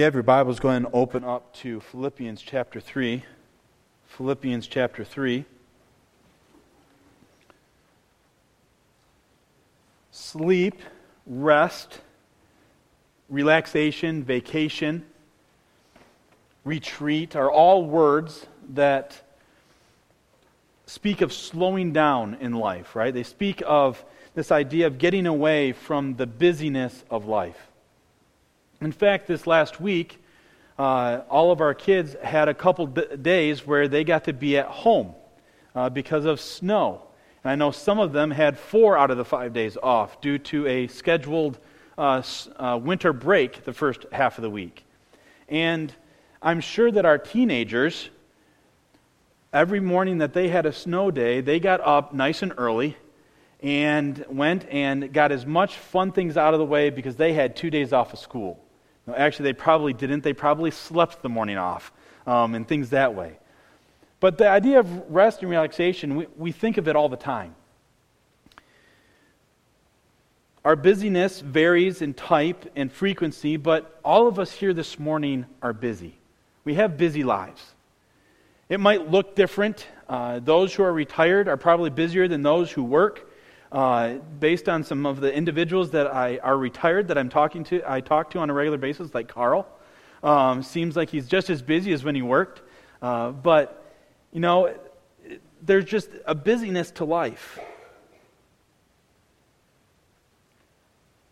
you have your Bibles, go ahead and open up to Philippians chapter 3. Philippians chapter 3. Sleep, rest, relaxation, vacation, retreat are all words that speak of slowing down in life, right? They speak of this idea of getting away from the busyness of life. In fact, this last week, uh, all of our kids had a couple d- days where they got to be at home uh, because of snow. And I know some of them had four out of the five days off due to a scheduled uh, uh winter break the first half of the week. And I'm sure that our teenagers, every morning that they had a snow day, they got up nice and early and went and got as much fun things out of the way because they had two days off of school. No, actually, they probably didn't. They probably slept the morning off um, and things that way. But the idea of rest and relaxation, we, we think of it all the time. Our busyness varies in type and frequency, but all of us here this morning are busy. We have busy lives. It might look different. Uh, those who are retired are probably busier than those who work. Uh, based on some of the individuals that I are retired that I'm talking to, I talk to on a regular basis, like Carl. Um, seems like he's just as busy as when he worked. Uh, but, you know, there's just a busyness to life.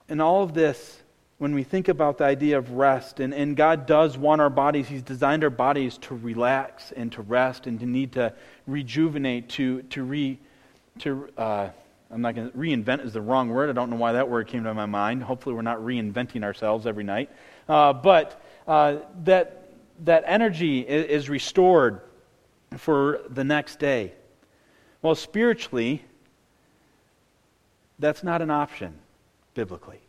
And all of this, when we think about the idea of rest, and, and God does want our bodies, He's designed our bodies to relax and to rest and to need to rejuvenate, to, to, re, to uh, I'm not going to reinvent is the wrong word. I don't know why that word came to my mind. Hopefully, we're not reinventing ourselves every night. Uh, but uh, that that energy is restored for the next day. Well, spiritually, that's not an option biblically.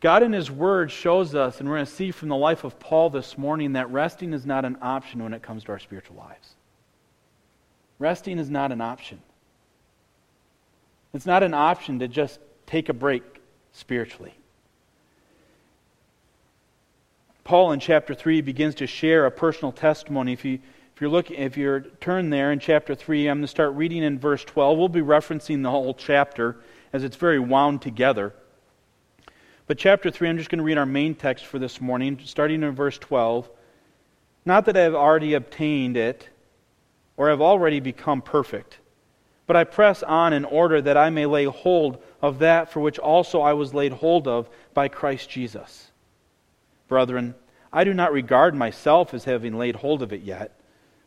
God in His Word shows us, and we're going to see from the life of Paul this morning, that resting is not an option when it comes to our spiritual lives. Resting is not an option. It's not an option to just take a break spiritually. Paul in chapter 3 begins to share a personal testimony. If you if you're looking if you're turn there in chapter 3, I'm going to start reading in verse 12. We'll be referencing the whole chapter as it's very wound together. But chapter 3, I'm just going to read our main text for this morning, starting in verse 12. Not that I have already obtained it or have already become perfect but I press on in order that I may lay hold of that for which also I was laid hold of by Christ Jesus. Brethren, I do not regard myself as having laid hold of it yet,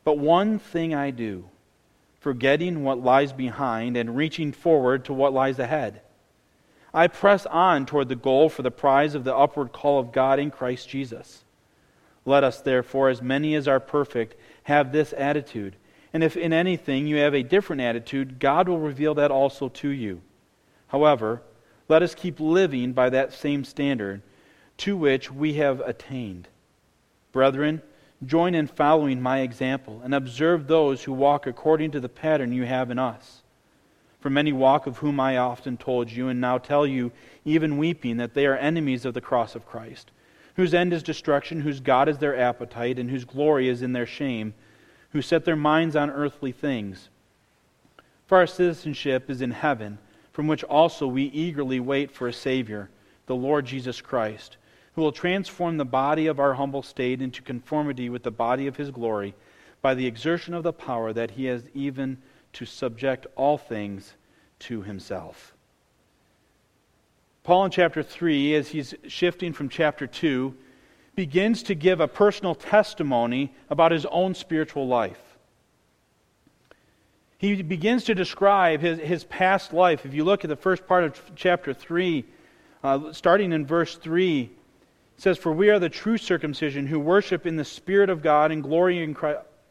but one thing I do, forgetting what lies behind and reaching forward to what lies ahead. I press on toward the goal for the prize of the upward call of God in Christ Jesus. Let us, therefore, as many as are perfect, have this attitude and if in anything you have a different attitude, God will reveal that also to you. However, let us keep living by that same standard to which we have attained. Brethren, join in following my example and observe those who walk according to the pattern you have in us. For many walk of whom I often told you, and now tell you, even weeping, that they are enemies of the cross of Christ, whose end is destruction, whose God is their appetite, and whose glory is in their shame who set their minds on earthly things. For our citizenship is in heaven, from which also we eagerly wait for a Savior, the Lord Jesus Christ, who will transform the body of our humble state into conformity with the body of his glory by the exertion of the power that he has even to subject all things to himself. Paul in chapter 3, as he's shifting from chapter 2, begins to give a personal testimony about his own spiritual life. He begins to describe his, his past life. If you look at the first part of chapter 3, uh, starting in verse 3, it says, For we are the true circumcision who worship in the Spirit of God and glory in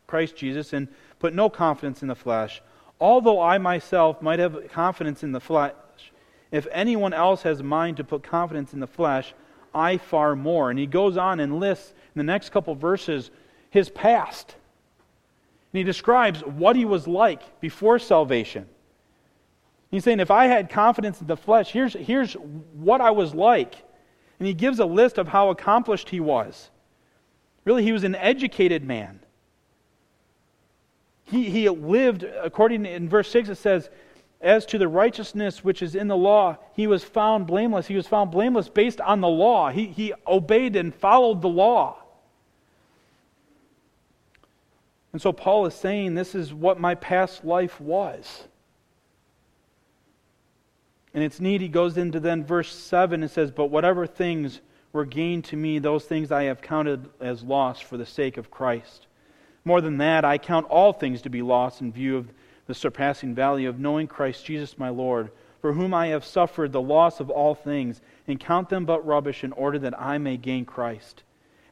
Christ Jesus and put no confidence in the flesh. Although I myself might have confidence in the flesh, if anyone else has mind to put confidence in the flesh, I far more. And he goes on and lists in the next couple verses his past. And he describes what he was like before salvation. He's saying, if I had confidence in the flesh, here's, here's what I was like. And he gives a list of how accomplished he was. Really, he was an educated man. He, he lived, according to, in verse 6, it says, as to the righteousness which is in the law, he was found blameless. He was found blameless based on the law. He, he obeyed and followed the law. And so Paul is saying, This is what my past life was. And it's neat. He goes into then verse 7 and says, But whatever things were gained to me, those things I have counted as loss for the sake of Christ. More than that, I count all things to be lost in view of the surpassing value of knowing Christ Jesus my Lord, for whom I have suffered the loss of all things, and count them but rubbish in order that I may gain Christ,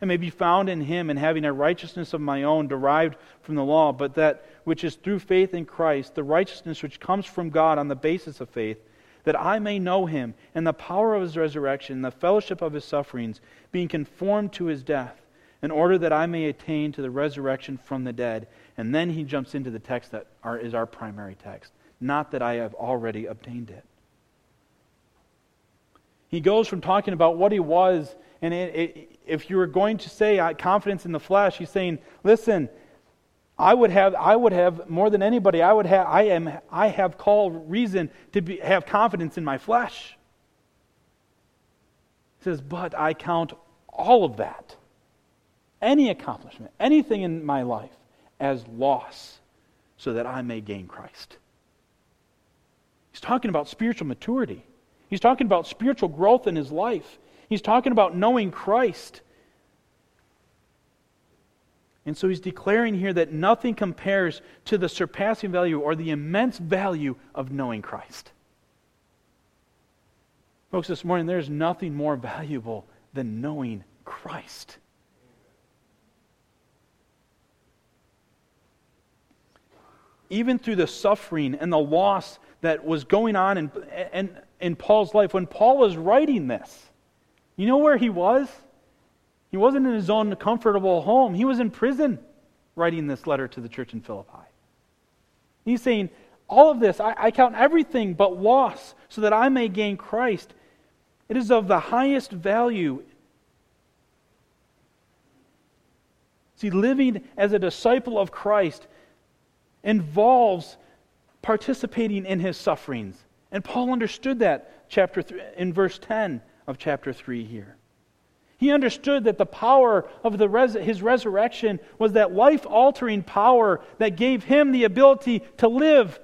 and may be found in him, and having a righteousness of my own derived from the law, but that which is through faith in Christ, the righteousness which comes from God on the basis of faith, that I may know him, and the power of his resurrection, and the fellowship of his sufferings, being conformed to his death in order that I may attain to the resurrection from the dead. And then he jumps into the text that are, is our primary text. Not that I have already obtained it. He goes from talking about what he was, and it, it, if you were going to say confidence in the flesh, he's saying, listen, I would have, I would have more than anybody, I would have, I am, I have call reason to be, have confidence in my flesh. He says, but I count all of that any accomplishment, anything in my life, as loss so that I may gain Christ. He's talking about spiritual maturity. He's talking about spiritual growth in his life. He's talking about knowing Christ. And so he's declaring here that nothing compares to the surpassing value or the immense value of knowing Christ. Folks, this morning, there's nothing more valuable than knowing Christ. Even through the suffering and the loss that was going on in, in, in Paul's life, when Paul was writing this, you know where he was? He wasn't in his own comfortable home. He was in prison writing this letter to the church in Philippi. He's saying, All of this, I, I count everything but loss so that I may gain Christ. It is of the highest value. See, living as a disciple of Christ involves participating in his sufferings. And Paul understood that chapter th- in verse 10 of chapter 3 here. He understood that the power of the res- his resurrection was that life altering power that gave him the ability to live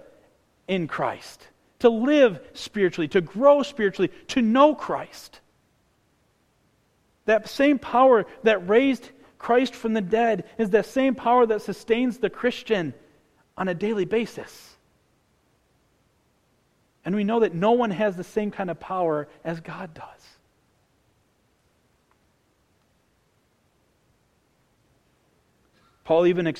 in Christ, to live spiritually, to grow spiritually, to know Christ. That same power that raised Christ from the dead is the same power that sustains the Christian on a daily basis. And we know that no one has the same kind of power as God does. Paul even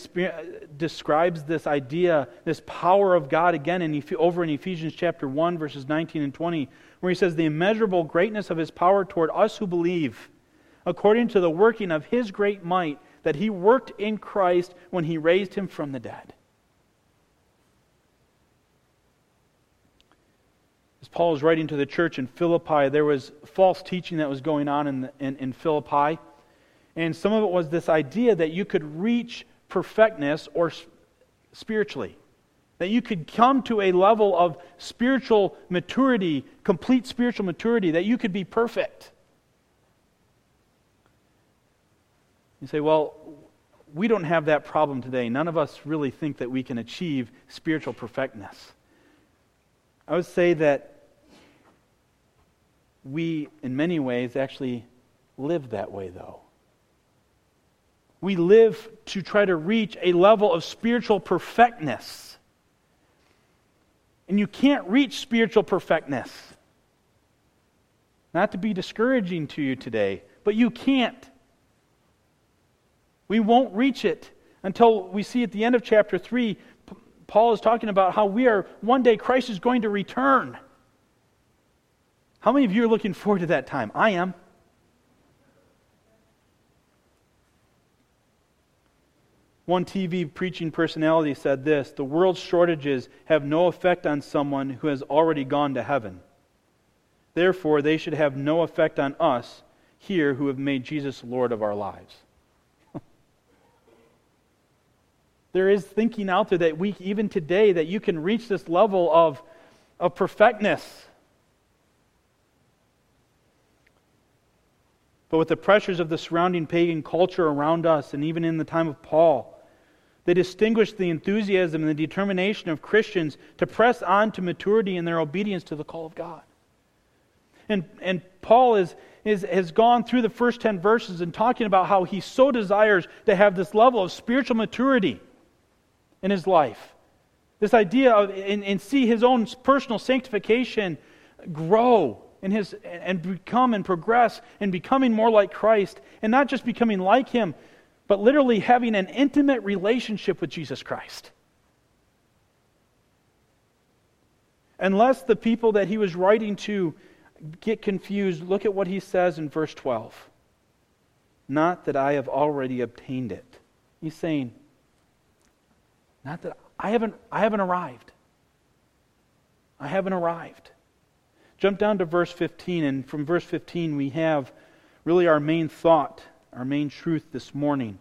describes this idea, this power of God again in, over in Ephesians chapter 1, verses 19 and 20, where he says, The immeasurable greatness of his power toward us who believe, according to the working of his great might that he worked in Christ when he raised him from the dead. Paul is writing to the church in Philippi, there was false teaching that was going on in, the, in, in Philippi. And some of it was this idea that you could reach perfectness or spiritually. That you could come to a level of spiritual maturity, complete spiritual maturity, that you could be perfect. You say, well, we don't have that problem today. None of us really think that we can achieve spiritual perfectness. I would say that we, in many ways, actually live that way, though. We live to try to reach a level of spiritual perfectness. And you can't reach spiritual perfectness. Not to be discouraging to you today, but you can't. We won't reach it until we see at the end of chapter 3, Paul is talking about how we are, one day, Christ is going to return. How many of you are looking forward to that time? I am. One TV preaching personality said this The world's shortages have no effect on someone who has already gone to heaven. Therefore, they should have no effect on us here who have made Jesus Lord of our lives. there is thinking out there that we, even today, that you can reach this level of, of perfectness. But with the pressures of the surrounding pagan culture around us, and even in the time of Paul, they distinguish the enthusiasm and the determination of Christians to press on to maturity in their obedience to the call of God. And, and Paul is, is, has gone through the first 10 verses and talking about how he so desires to have this level of spiritual maturity in his life. This idea of, and, and see his own personal sanctification grow in his, and become and progress and becoming more like Christ. And not just becoming like him, but literally having an intimate relationship with Jesus Christ. Unless the people that he was writing to get confused, look at what he says in verse 12. Not that I have already obtained it. He's saying, not that I haven't, I haven't arrived. I haven't arrived. Jump down to verse 15, and from verse 15, we have really our main thought our main truth this morning.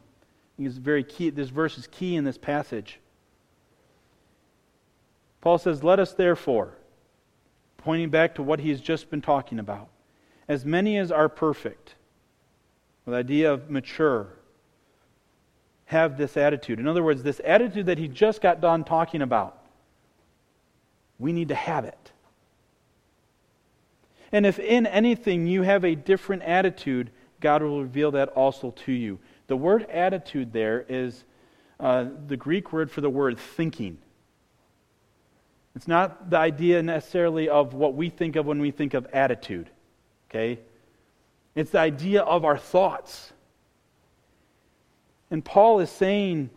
is very key. This verse is key in this passage. Paul says, Let us therefore, pointing back to what he has just been talking about, as many as are perfect, with the idea of mature, have this attitude. In other words, this attitude that he just got done talking about, we need to have it. And if in anything you have a different attitude, God will reveal that also to you. The word attitude there is uh, the Greek word for the word thinking. It's not the idea necessarily of what we think of when we think of attitude. Okay? It's the idea of our thoughts. And Paul is saying,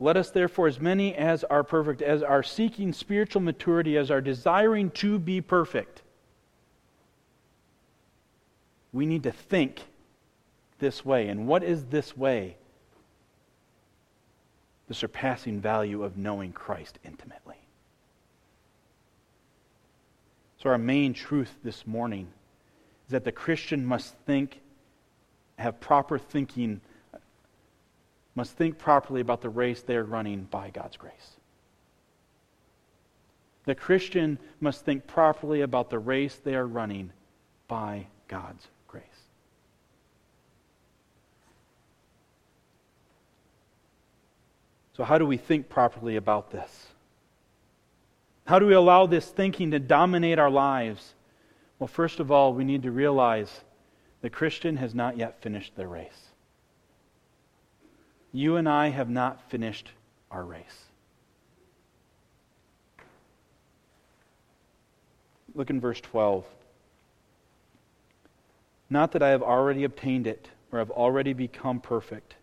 Let us therefore, as many as are perfect, as are seeking spiritual maturity, as are desiring to be perfect, we need to think this way. And what is this way? The surpassing value of knowing Christ intimately. So, our main truth this morning is that the Christian must think, have proper thinking, must think properly about the race they're running by God's grace. The Christian must think properly about the race they are running by God's grace. So, how do we think properly about this? How do we allow this thinking to dominate our lives? Well, first of all, we need to realize the Christian has not yet finished their race. You and I have not finished our race. Look in verse 12. Not that I have already obtained it or have already become perfect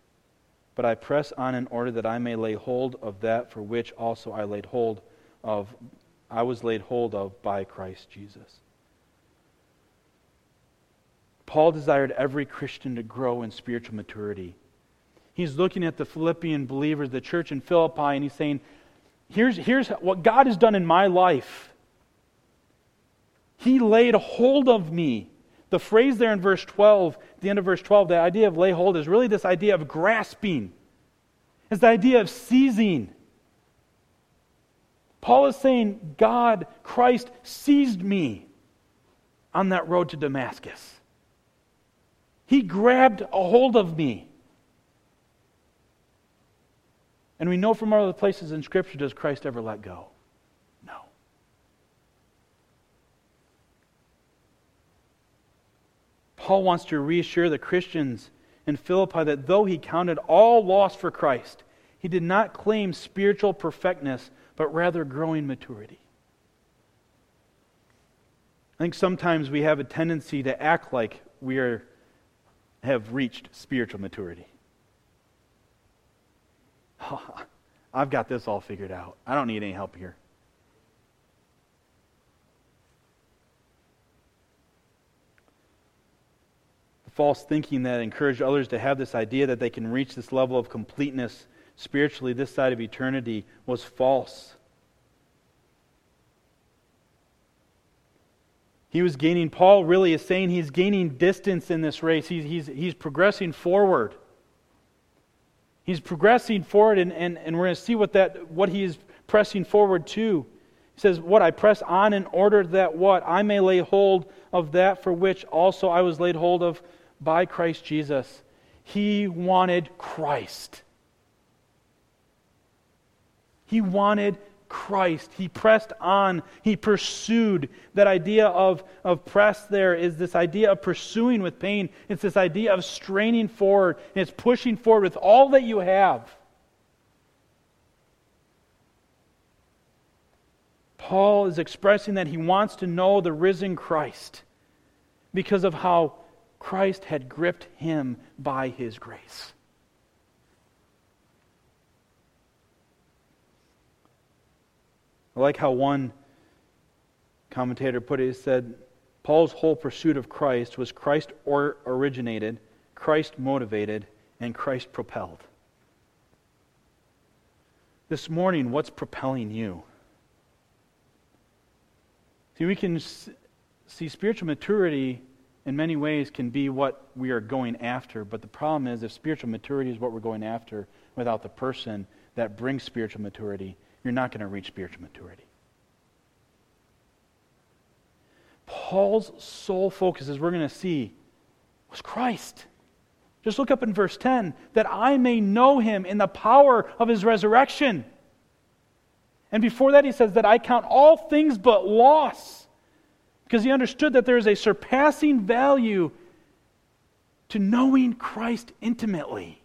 but I press on in order that I may lay hold of that for which also I laid hold of I was laid hold of by Christ Jesus. Paul desired every Christian to grow in spiritual maturity. He's looking at the Philippian believers, the church in Philippi, and he's saying, Here's, here's what God has done in my life. He laid hold of me. The phrase there in verse 12, the end of verse 12, the idea of lay hold is really this idea of grasping. It's the idea of seizing. Paul is saying, God, Christ, seized me on that road to Damascus. He grabbed a hold of me. And we know from other places in Scripture, does Christ ever let go? No. Paul wants to reassure the Christians in Philippi that though he counted all loss for Christ, he did not claim spiritual perfectness, but rather growing maturity. I think sometimes we have a tendency to act like we are, have reached spiritual maturity. I've got this all figured out. I don't need any help here. The false thinking that encouraged others to have this idea that they can reach this level of completeness spiritually this side of eternity was false. He was gaining, Paul really is saying he's gaining distance in this race. He's, he's, he's progressing forward. He's progressing forward, and, and, and we're going to see what, that, what he is pressing forward to. He says, What? I press on in order that what? I may lay hold of that for which also I was laid hold of by Christ Jesus. He wanted Christ. He wanted Christ. He pressed on. He pursued. That idea of, of press there is this idea of pursuing with pain. It's this idea of straining forward. And it's pushing forward with all that you have. Paul is expressing that he wants to know the risen Christ because of how Christ had gripped him by his grace. I like how one commentator put it. He said, Paul's whole pursuit of Christ was Christ or originated, Christ motivated, and Christ propelled. This morning, what's propelling you? See, we can see spiritual maturity in many ways can be what we are going after, but the problem is if spiritual maturity is what we're going after without the person that brings spiritual maturity, you're not going to reach spiritual maturity. Paul's sole focus, as we're going to see, was Christ. Just look up in verse 10 that I may know him in the power of his resurrection. And before that, he says that I count all things but loss because he understood that there is a surpassing value to knowing Christ intimately.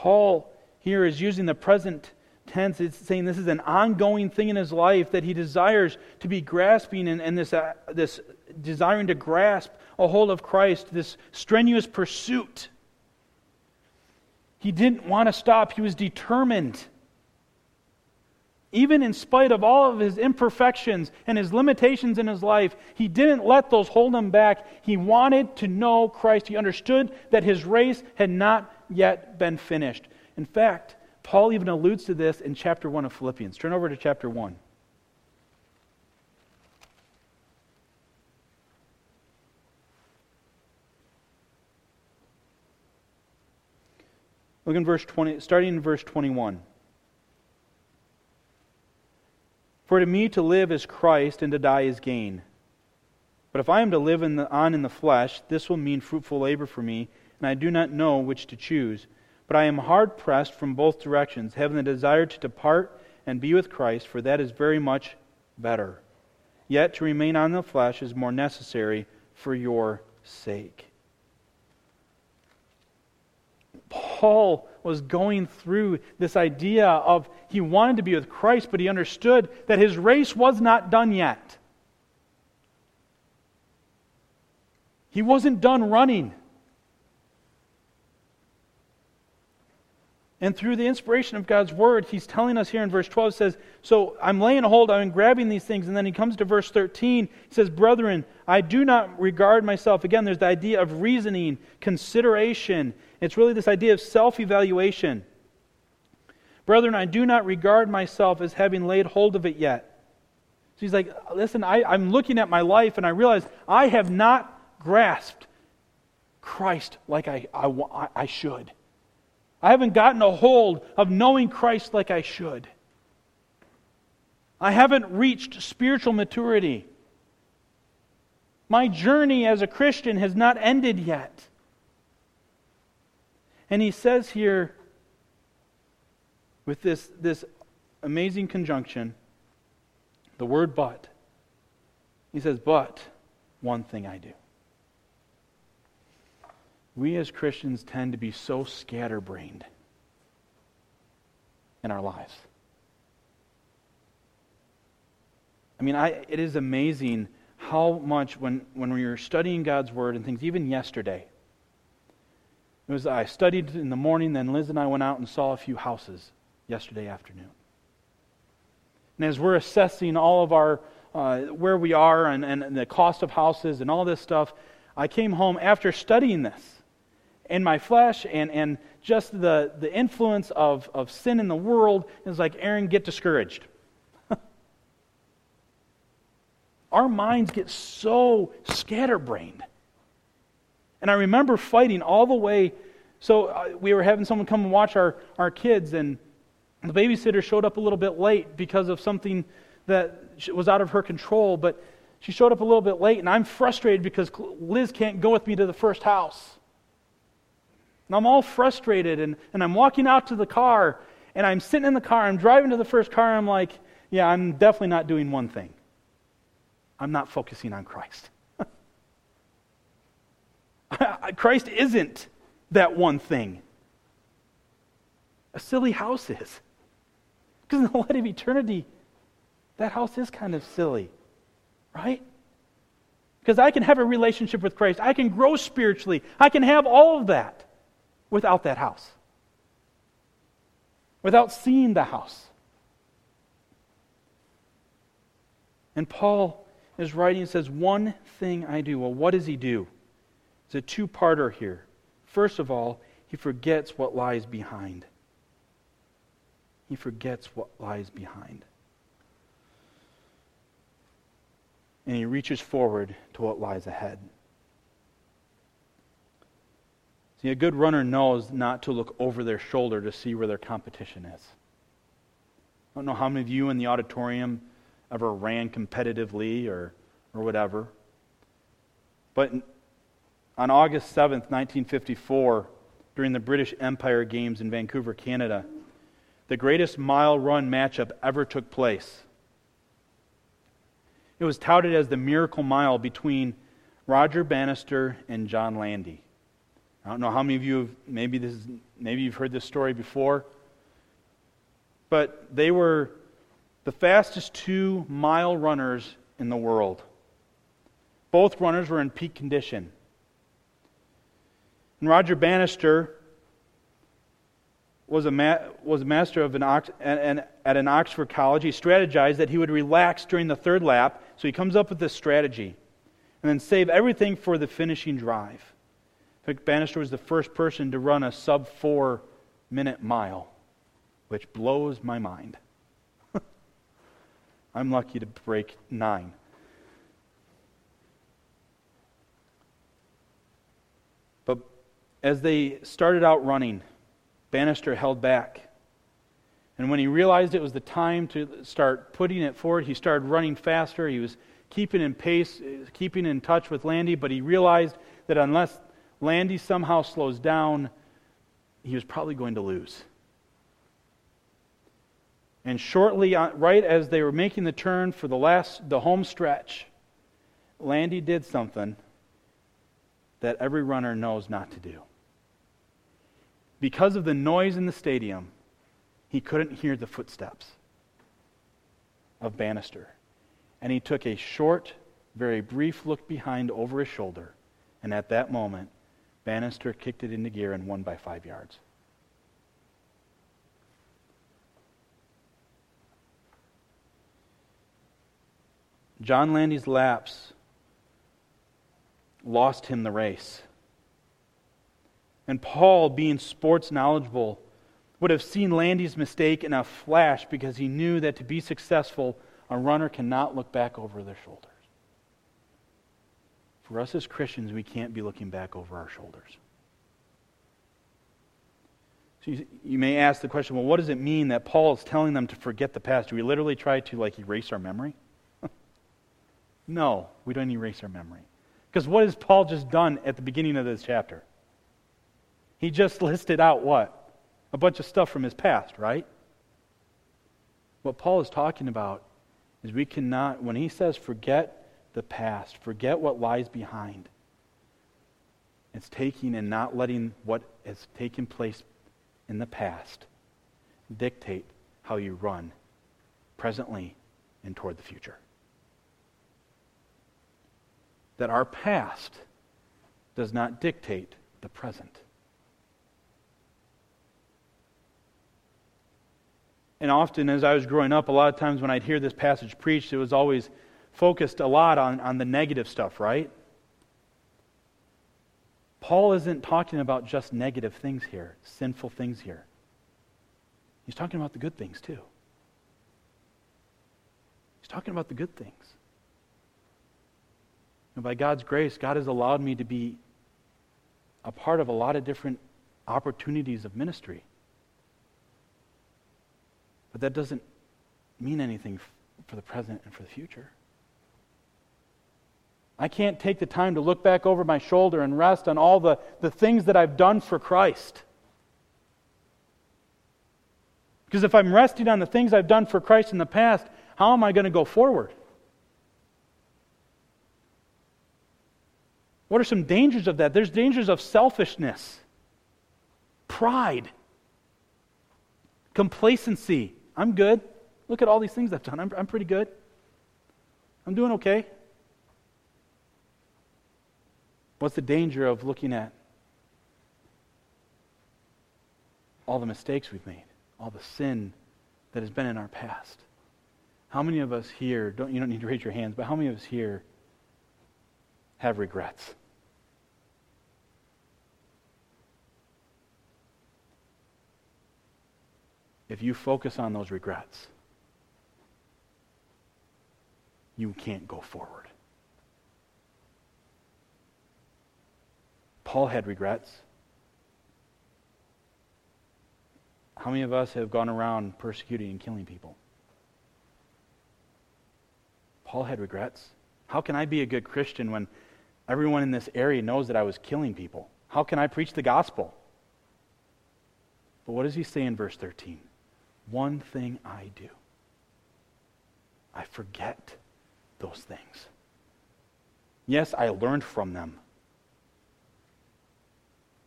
Paul here is using the present tense. It's saying this is an ongoing thing in his life that he desires to be grasping and, and this, uh, this desiring to grasp a hold of Christ, this strenuous pursuit. He didn't want to stop, he was determined. Even in spite of all of his imperfections and his limitations in his life, he didn't let those hold him back. He wanted to know Christ. He understood that his race had not yet been finished. In fact, Paul even alludes to this in chapter 1 of Philippians. Turn over to chapter 1. Look in verse 20, starting in verse 21. For to me to live is Christ, and to die is gain. But if I am to live in the, on in the flesh, this will mean fruitful labor for me and I do not know which to choose. But I am hard pressed from both directions, having the desire to depart and be with Christ, for that is very much better. Yet to remain on the flesh is more necessary for your sake. Paul was going through this idea of he wanted to be with Christ, but he understood that his race was not done yet. He wasn't done running. And through the inspiration of God's word, he's telling us here in verse 12, says, So I'm laying hold, I'm grabbing these things. And then he comes to verse 13, he says, Brethren, I do not regard myself. Again, there's the idea of reasoning, consideration. It's really this idea of self evaluation. Brethren, I do not regard myself as having laid hold of it yet. So he's like, Listen, I, I'm looking at my life and I realize I have not grasped Christ like I, I, I should. I haven't gotten a hold of knowing Christ like I should. I haven't reached spiritual maturity. My journey as a Christian has not ended yet. And he says here, with this, this amazing conjunction, the word but. He says, But one thing I do we as Christians tend to be so scatterbrained in our lives. I mean, I, it is amazing how much when, when we were studying God's Word and things, even yesterday, it was I studied in the morning, then Liz and I went out and saw a few houses yesterday afternoon. And as we're assessing all of our, uh, where we are and, and the cost of houses and all this stuff, I came home after studying this in my flesh and, and just the, the influence of, of sin in the world is like, Aaron, get discouraged. Our minds get so scatterbrained. And I remember fighting all the way. So uh, we were having someone come and watch our, our kids, and the babysitter showed up a little bit late because of something that was out of her control. But she showed up a little bit late, and I'm frustrated because Liz can't go with me to the first house. And I'm all frustrated, and, and I'm walking out to the car, and I'm sitting in the car, I'm driving to the first car, I'm like, yeah, I'm definitely not doing one thing. I'm not focusing on Christ. Christ isn't that one thing. A silly house is. Because in the light of eternity, that house is kind of silly, right? Because I can have a relationship with Christ, I can grow spiritually, I can have all of that without that house, without seeing the house. And Paul is writing and says, One thing I do. Well, what does he do? It's a two parter here. First of all, he forgets what lies behind. He forgets what lies behind. And he reaches forward to what lies ahead. See, a good runner knows not to look over their shoulder to see where their competition is. I don't know how many of you in the auditorium ever ran competitively or, or whatever. But on August 7th, 1954, during the British Empire Games in Vancouver, Canada, the greatest mile run matchup ever took place. It was touted as the miracle mile between Roger Bannister and John Landy. I don't know how many of you have, maybe this is, maybe you've heard this story before, but they were the fastest two mile runners in the world. Both runners were in peak condition. And Roger Bannister was a, ma- was a master of an Ox- and, at an Oxford college. He strategized that he would relax during the third lap, so he comes up with this strategy and then save everything for the finishing drive. In fact, Bannister was the first person to run a sub four minute mile, which blows my mind. I'm lucky to break nine. But as they started out running, Bannister held back. And when he realized it was the time to start putting it forward, he started running faster. He was keeping in pace, keeping in touch with Landy, but he realized that unless Landy somehow slows down, he was probably going to lose. And shortly, uh, right as they were making the turn for the last, the home stretch, Landy did something that every runner knows not to do. Because of the noise in the stadium, he couldn't hear the footsteps of Bannister. And he took a short, very brief look behind over his shoulder. And at that moment, Bannister kicked it into gear and won by five yards. John Landy's lapse lost him the race. And Paul, being sports knowledgeable, would have seen Landy's mistake in a flash because he knew that to be successful, a runner cannot look back over their shoulders. For us as Christians, we can't be looking back over our shoulders. So you, you, may ask the question, well, what does it mean that Paul is telling them to forget the past? Do we literally try to like erase our memory? No, we don't erase our memory. Because what has Paul just done at the beginning of this chapter? He just listed out what? A bunch of stuff from his past, right? What Paul is talking about is we cannot, when he says forget the past, forget what lies behind, it's taking and not letting what has taken place in the past dictate how you run presently and toward the future. that our past does not dictate the present. And often, as I was growing up, a lot of times when I'd hear this passage preached, it was always focused a lot on, on the negative stuff, right? Paul isn't talking about just negative things here, sinful things here. He's talking about the good things too. He's talking about the good things. And by God's grace, God has allowed me to be a part of a lot of different opportunities of ministry. But that doesn't mean anything for the present and for the future. I can't take the time to look back over my shoulder and rest on all the, the things that I've done for Christ. Because if I'm resting on the things I've done for Christ in the past, how am I going to go forward? What are some dangers of that? There's dangers of selfishness, pride, complacency. I'm good. Look at all these things I've done. I'm, I'm pretty good. I'm doing okay. What's the danger of looking at all the mistakes we've made, all the sin that has been in our past? How many of us here, don't, you don't need to raise your hands, but how many of us here have regrets? if you focus on those regrets, you can't go forward. Paul had regrets. How many of us have gone around persecuting and killing people? Paul had regrets. How can I be a good Christian when everyone in this area knows that I was killing people? How can I preach the gospel? But what does he say in verse 13? one thing I do. I forget those things. Yes, I learned from them.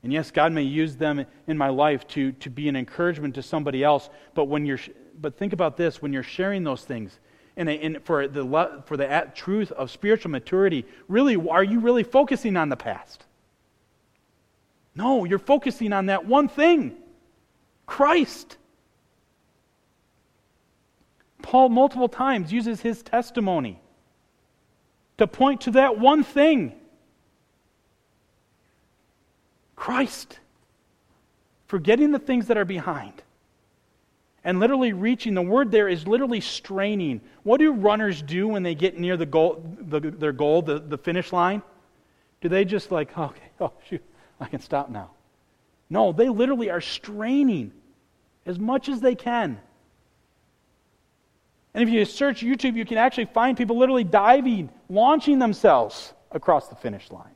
And yes, God may use them in my life to, to be an encouragement to somebody else. But, when you're, but think about this when you're sharing those things, and, and for the, for the truth of spiritual maturity, really, are you really focusing on the past? No, you're focusing on that one thing Christ. Paul, multiple times, uses his testimony to point to that one thing Christ. Forgetting the things that are behind and literally reaching. The word there is literally straining. What do runners do when they get near the goal, the, their goal, the, the finish line? Do they just like, oh, okay, oh, shoot, I can stop now? No, they literally are straining as much as they can and if you search YouTube, you can actually find people literally diving, launching themselves across the finish line.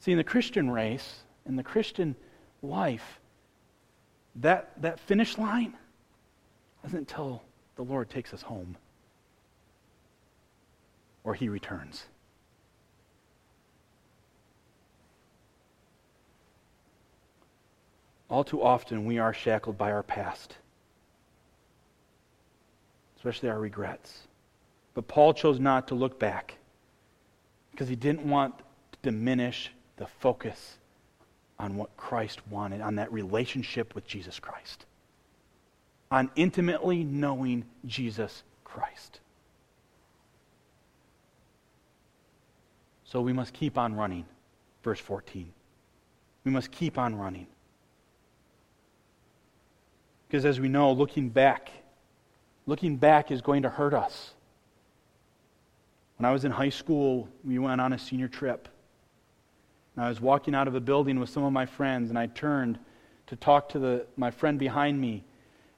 See, in the Christian race, in the Christian life, that, that finish line isn't until the Lord takes us home or he returns. All too often, we are shackled by our past, especially our regrets. But Paul chose not to look back because he didn't want to diminish the focus on what Christ wanted, on that relationship with Jesus Christ, on intimately knowing Jesus Christ. So we must keep on running. Verse 14. We must keep on running. Because as we know, looking back, looking back is going to hurt us. When I was in high school, we went on a senior trip. I was walking out of a building with some of my friends, and I turned to talk to the, my friend behind me.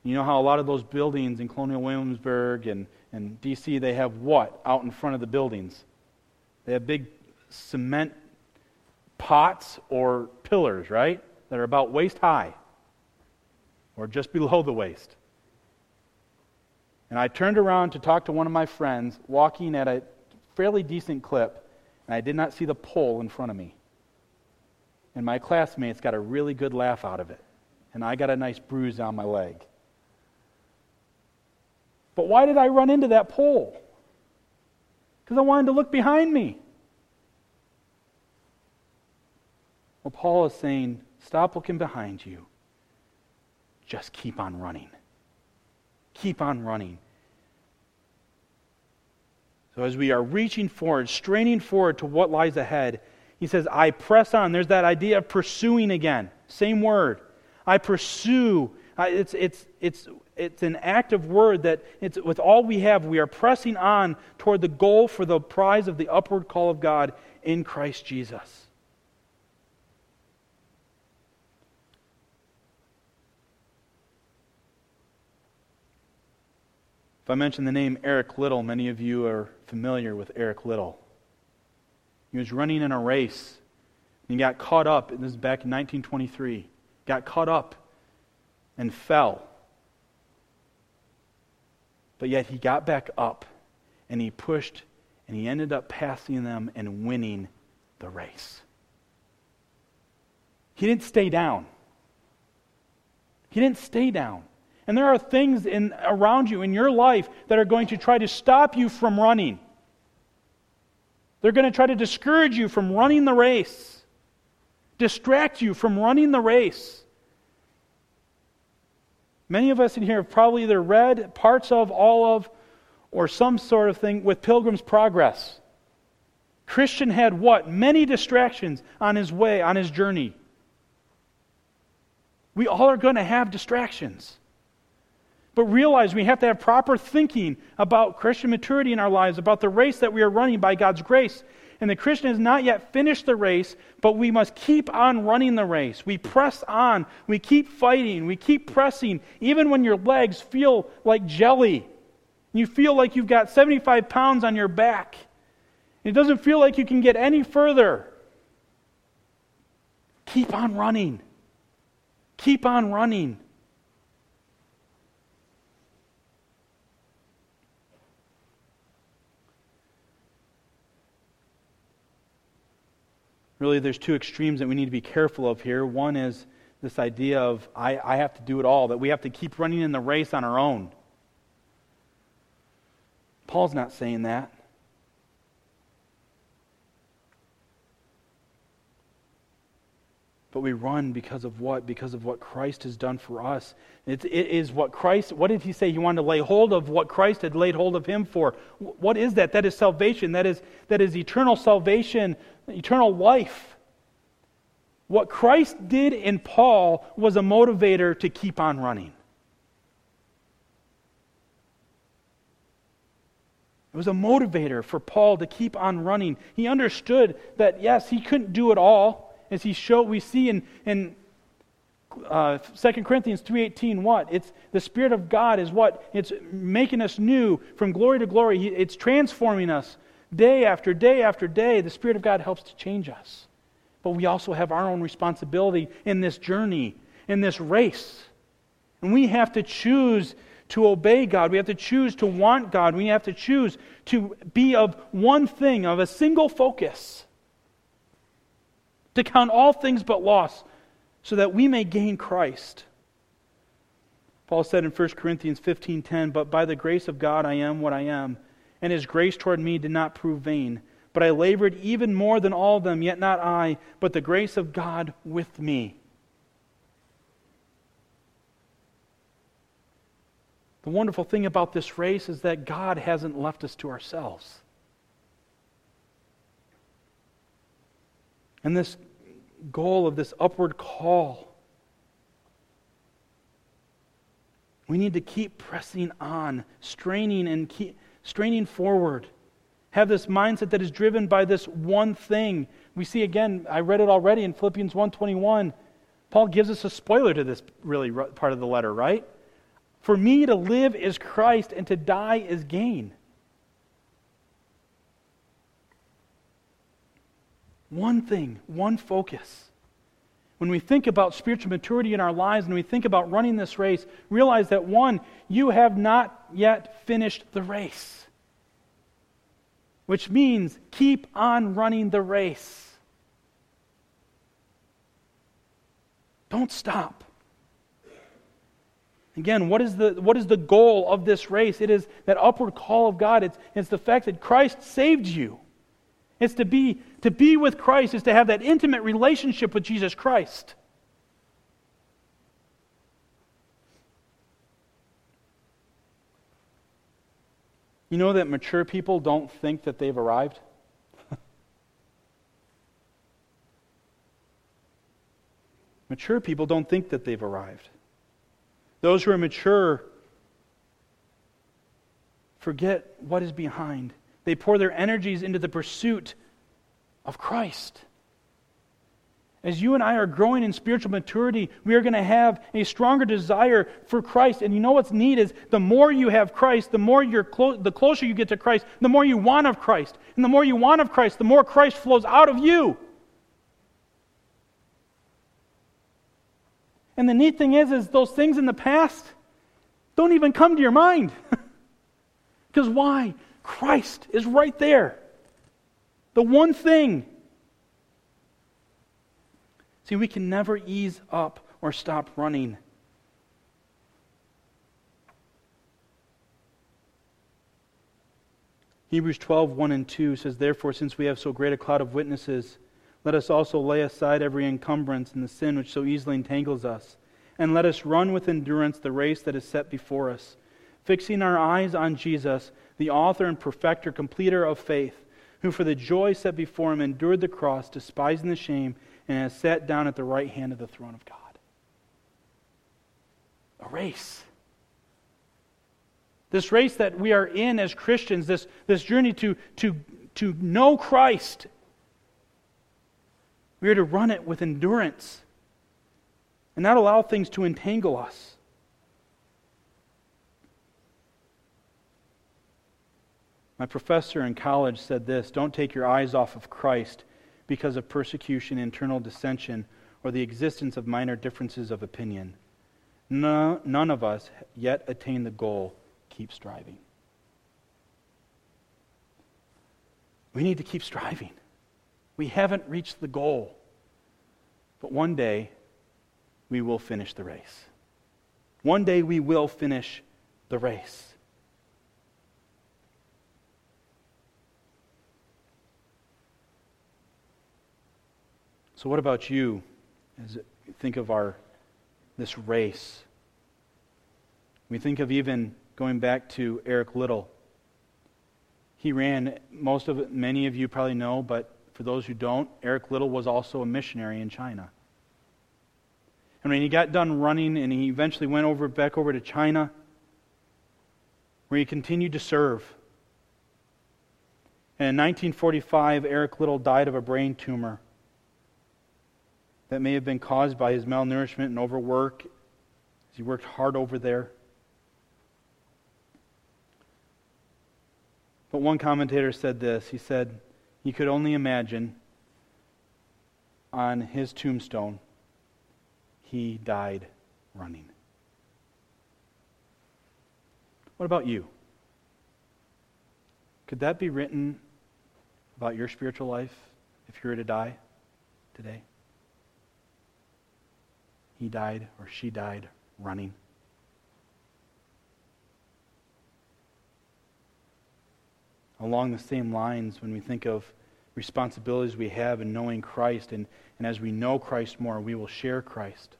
You know how a lot of those buildings in Colonial Williamsburg and, and D.C., they have what out in front of the buildings? They have big cement pots or pillars, right? That are about waist high or just below the waist. And I turned around to talk to one of my friends walking at a fairly decent clip, and I did not see the pole in front of me. And my classmates got a really good laugh out of it, and I got a nice bruise on my leg. But why did I run into that pole? Because I wanted to look behind me. Well, Paul is saying, stop looking behind you just keep on running. Keep on running. So as we are reaching forward, straining forward to what lies ahead, he says, I press on. There's that idea of pursuing again. Same word. I pursue. It's, it's, it's, it's an active word that it's, with all we have, we are pressing on toward the goal for the prize of the upward call of God in Christ Jesus. If I mention the name Eric Liddell, many of you are familiar with Eric Liddell. He was running in a race and he got caught up. This is back in 1923. Got caught up and fell. But yet he got back up and he pushed and he ended up passing them and winning the race. He didn't stay down. He didn't stay down. And there are things in, around you in your life that are going to try to stop you from running. They're going to try to discourage you from running the race, distract you from running the race. Many of us in here have probably either read parts of, all of, or some sort of thing with Pilgrim's Progress. Christian had what? Many distractions on his way, on his journey. We all are going to have distractions. But realize we have to have proper thinking about Christian maturity in our lives, about the race that we are running by God's grace. And the Christian has not yet finished the race, but we must keep on running the race. We press on. We keep fighting. We keep pressing, even when your legs feel like jelly. You feel like you've got 75 pounds on your back. It doesn't feel like you can get any further. Keep on running. Keep on running. Really there's two extremes that we need to be careful of here. One is this idea of I, I have to do it all, that we have to keep running in the race on our own. Paul's not saying that. But we run because of what? Because of what Christ has done for us. It, it is what Christ, what did he say? He wanted to lay hold of what Christ had laid hold of him for. What is that? That is salvation. That is, that is eternal salvation, eternal life. What Christ did in Paul was a motivator to keep on running. It was a motivator for Paul to keep on running. He understood that, yes, he couldn't do it all as he showed, we see in, in uh, 2 Corinthians 3.18 what? It's the Spirit of God is what? It's making us new from glory to glory. It's transforming us day after day after day. The Spirit of God helps to change us. But we also have our own responsibility in this journey, in this race. And we have to choose to obey God. We have to choose to want God. We have to choose to be of one thing, of a single focus to count all things but loss, so that we may gain Christ. Paul said in 1 Corinthians 15:10, "But by the grace of God I am what I am, and his grace toward me did not prove vain, but I labored even more than all of them, yet not I, but the grace of God with me." The wonderful thing about this race is that God hasn't left us to ourselves. and this goal of this upward call. We need to keep pressing on, straining and keep straining forward. Have this mindset that is driven by this one thing. We see again, I read it already in Philippians 1:21. Paul gives us a spoiler to this really part of the letter, right? For me to live is Christ and to die is gain. One thing, one focus. When we think about spiritual maturity in our lives and we think about running this race, realize that one, you have not yet finished the race. Which means keep on running the race. Don't stop. Again, what is, the, what is the goal of this race? It is that upward call of God. It's, it's the fact that Christ saved you. It's to be, to be with Christ, is to have that intimate relationship with Jesus Christ. You know that mature people don't think that they've arrived? mature people don't think that they've arrived. Those who are mature forget what is behind. They pour their energies into the pursuit of Christ. As you and I are growing in spiritual maturity, we are going to have a stronger desire for Christ. And you know what's neat is the more you have Christ, the more you're clo- the closer you get to Christ, the more you want of Christ. And the more you want of Christ, the more Christ flows out of you. And the neat thing is, is those things in the past don't even come to your mind. Because why? Christ is right there. The one thing See, we can never ease up or stop running. Hebrews 12, 1 and 2 says, Therefore, since we have so great a cloud of witnesses, let us also lay aside every encumbrance and the sin which so easily entangles us, and let us run with endurance the race that is set before us, fixing our eyes on Jesus, the author and perfecter, completer of faith, who for the joy set before him endured the cross, despising the shame and has sat down at the right hand of the throne of God. A race. This race that we are in as Christians, this, this journey to, to, to know Christ, we are to run it with endurance and not allow things to entangle us. My professor in college said this Don't take your eyes off of Christ because of persecution, internal dissension, or the existence of minor differences of opinion. No, none of us yet attain the goal. Keep striving. We need to keep striving. We haven't reached the goal. But one day, we will finish the race. One day, we will finish the race. So, what about you as you think of our this race? We think of even going back to Eric Liddell. He ran most of many of you probably know, but for those who don't, Eric Liddell was also a missionary in China. And when he got done running and he eventually went over back over to China, where he continued to serve. And in 1945, Eric Liddell died of a brain tumor that may have been caused by his malnourishment and overwork as he worked hard over there. But one commentator said this he said, he could only imagine on his tombstone, he died running. What about you? Could that be written about your spiritual life if you were to die today? He died or she died running. Along the same lines, when we think of responsibilities we have in knowing Christ, and, and as we know Christ more, we will share Christ.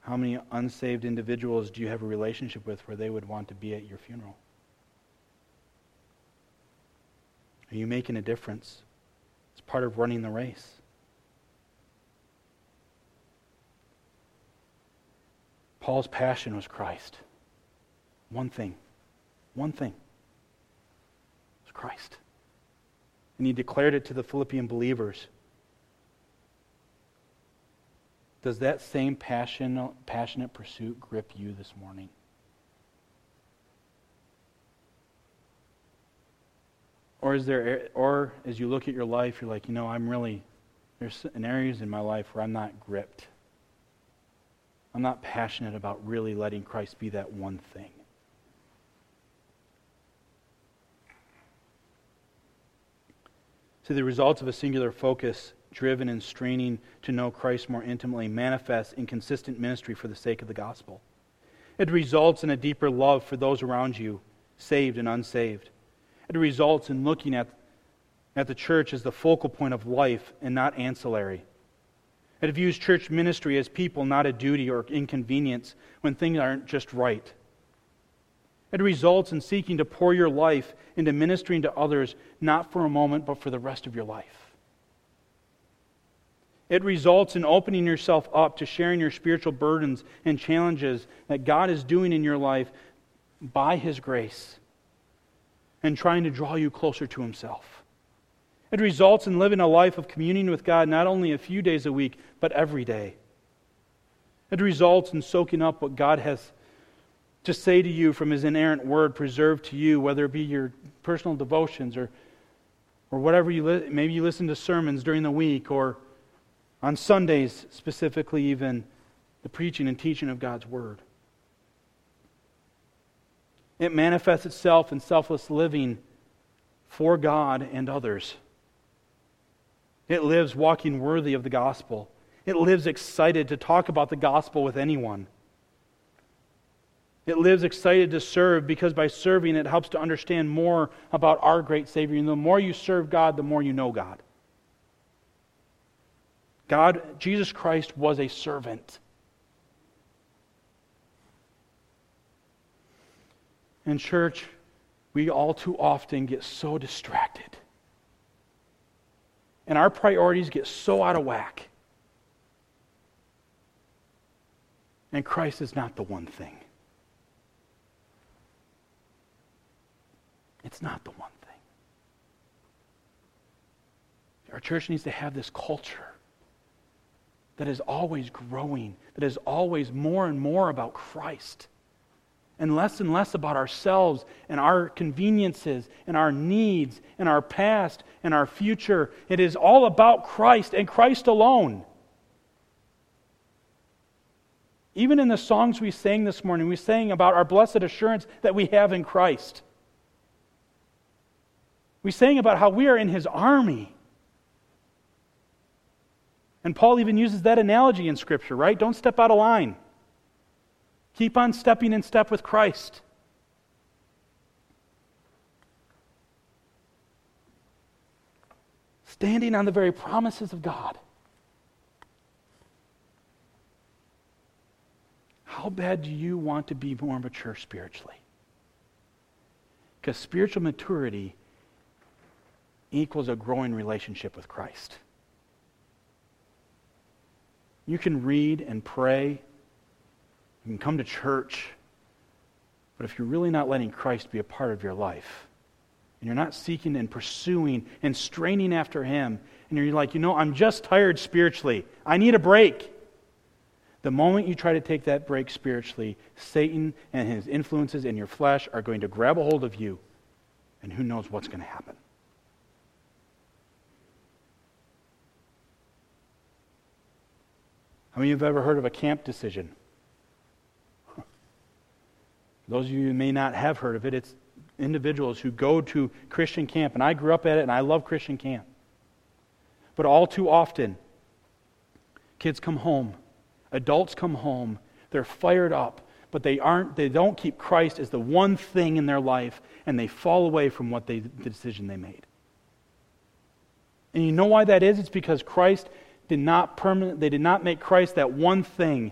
How many unsaved individuals do you have a relationship with where they would want to be at your funeral? Are you making a difference? It's part of running the race. Paul's passion was Christ. One thing. One thing. It was Christ. And he declared it to the Philippian believers. Does that same passion, passionate pursuit grip you this morning? Or is there, or as you look at your life, you're like, you know, I'm really, there's areas in my life where I'm not gripped. I'm not passionate about really letting Christ be that one thing. See, the results of a singular focus, driven and straining to know Christ more intimately, manifests in consistent ministry for the sake of the gospel. It results in a deeper love for those around you, saved and unsaved. It results in looking at, at the church as the focal point of life and not ancillary. It views church ministry as people, not a duty or inconvenience when things aren't just right. It results in seeking to pour your life into ministering to others, not for a moment, but for the rest of your life. It results in opening yourself up to sharing your spiritual burdens and challenges that God is doing in your life by His grace and trying to draw you closer to Himself. It results in living a life of communion with God not only a few days a week, but every day. It results in soaking up what God has to say to you from His inerrant word, preserved to you, whether it be your personal devotions or, or whatever you li- maybe you listen to sermons during the week or on Sundays specifically, even the preaching and teaching of God's word. It manifests itself in selfless living for God and others. It lives walking worthy of the gospel. It lives excited to talk about the gospel with anyone. It lives excited to serve because by serving it helps to understand more about our great Savior. And the more you serve God, the more you know God. God, Jesus Christ was a servant. In church, we all too often get so distracted. And our priorities get so out of whack. And Christ is not the one thing. It's not the one thing. Our church needs to have this culture that is always growing, that is always more and more about Christ, and less and less about ourselves and our conveniences and our needs and our past and our future. It is all about Christ and Christ alone. Even in the songs we sang this morning, we sang about our blessed assurance that we have in Christ. We sang about how we are in his army. And Paul even uses that analogy in Scripture, right? Don't step out of line. Keep on stepping in step with Christ. Standing on the very promises of God. How bad do you want to be more mature spiritually? Because spiritual maturity equals a growing relationship with Christ. You can read and pray, can come to church, but if you're really not letting Christ be a part of your life, and you're not seeking and pursuing and straining after Him, and you're like, you know, I'm just tired spiritually, I need a break. The moment you try to take that break spiritually, Satan and his influences in your flesh are going to grab a hold of you, and who knows what's going to happen. How many of you have ever heard of a camp decision? Those of you who may not have heard of it, it's individuals who go to Christian camp, and I grew up at it, and I love Christian camp. But all too often, kids come home, adults come home, they're fired up, but they aren't they don't keep Christ as the one thing in their life, and they fall away from what they the decision they made. And you know why that is? It's because Christ did not permanent, they did not make Christ that one thing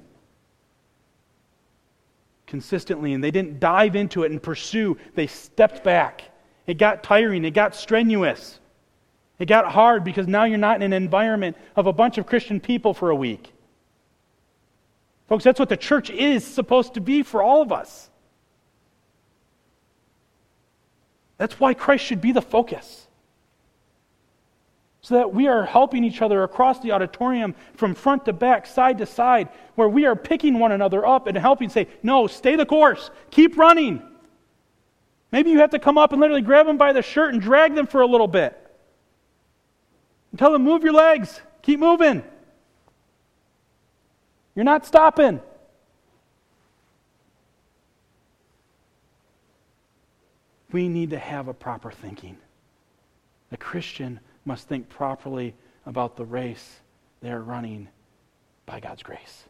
consistently, and they didn't dive into it and pursue. They stepped back. It got tiring, it got strenuous. It got hard because now you're not in an environment of a bunch of Christian people for a week. Folks, that's what the church is supposed to be for all of us. That's why Christ should be the focus so that we are helping each other across the auditorium from front to back, side to side, where we are picking one another up and helping say, No, stay the course, keep running. Maybe you have to come up and literally grab them by the shirt and drag them for a little bit. And tell them, Move your legs, keep moving. You're not stopping. We need to have a proper thinking. The Christian must think properly about the race they are running by God's grace.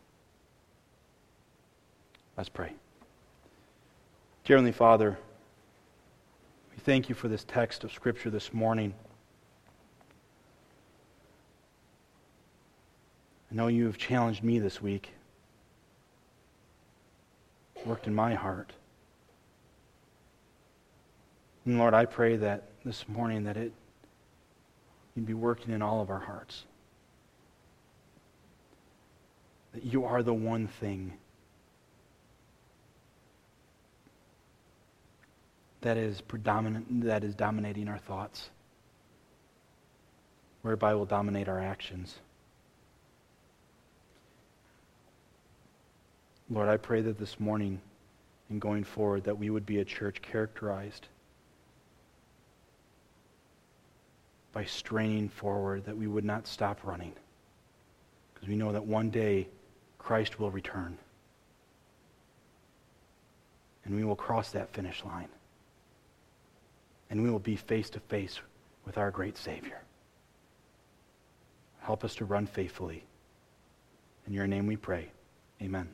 Let's pray. Dear Heavenly Father, we thank you for this text of Scripture this morning. I know you have challenged me this week, worked in my heart. And Lord, I pray that this morning that it you'd be working in all of our hearts. That you are the one thing that is predominant that is dominating our thoughts whereby will dominate our actions lord i pray that this morning and going forward that we would be a church characterized by straining forward that we would not stop running because we know that one day christ will return and we will cross that finish line and we will be face to face with our great Savior. Help us to run faithfully. In your name we pray. Amen.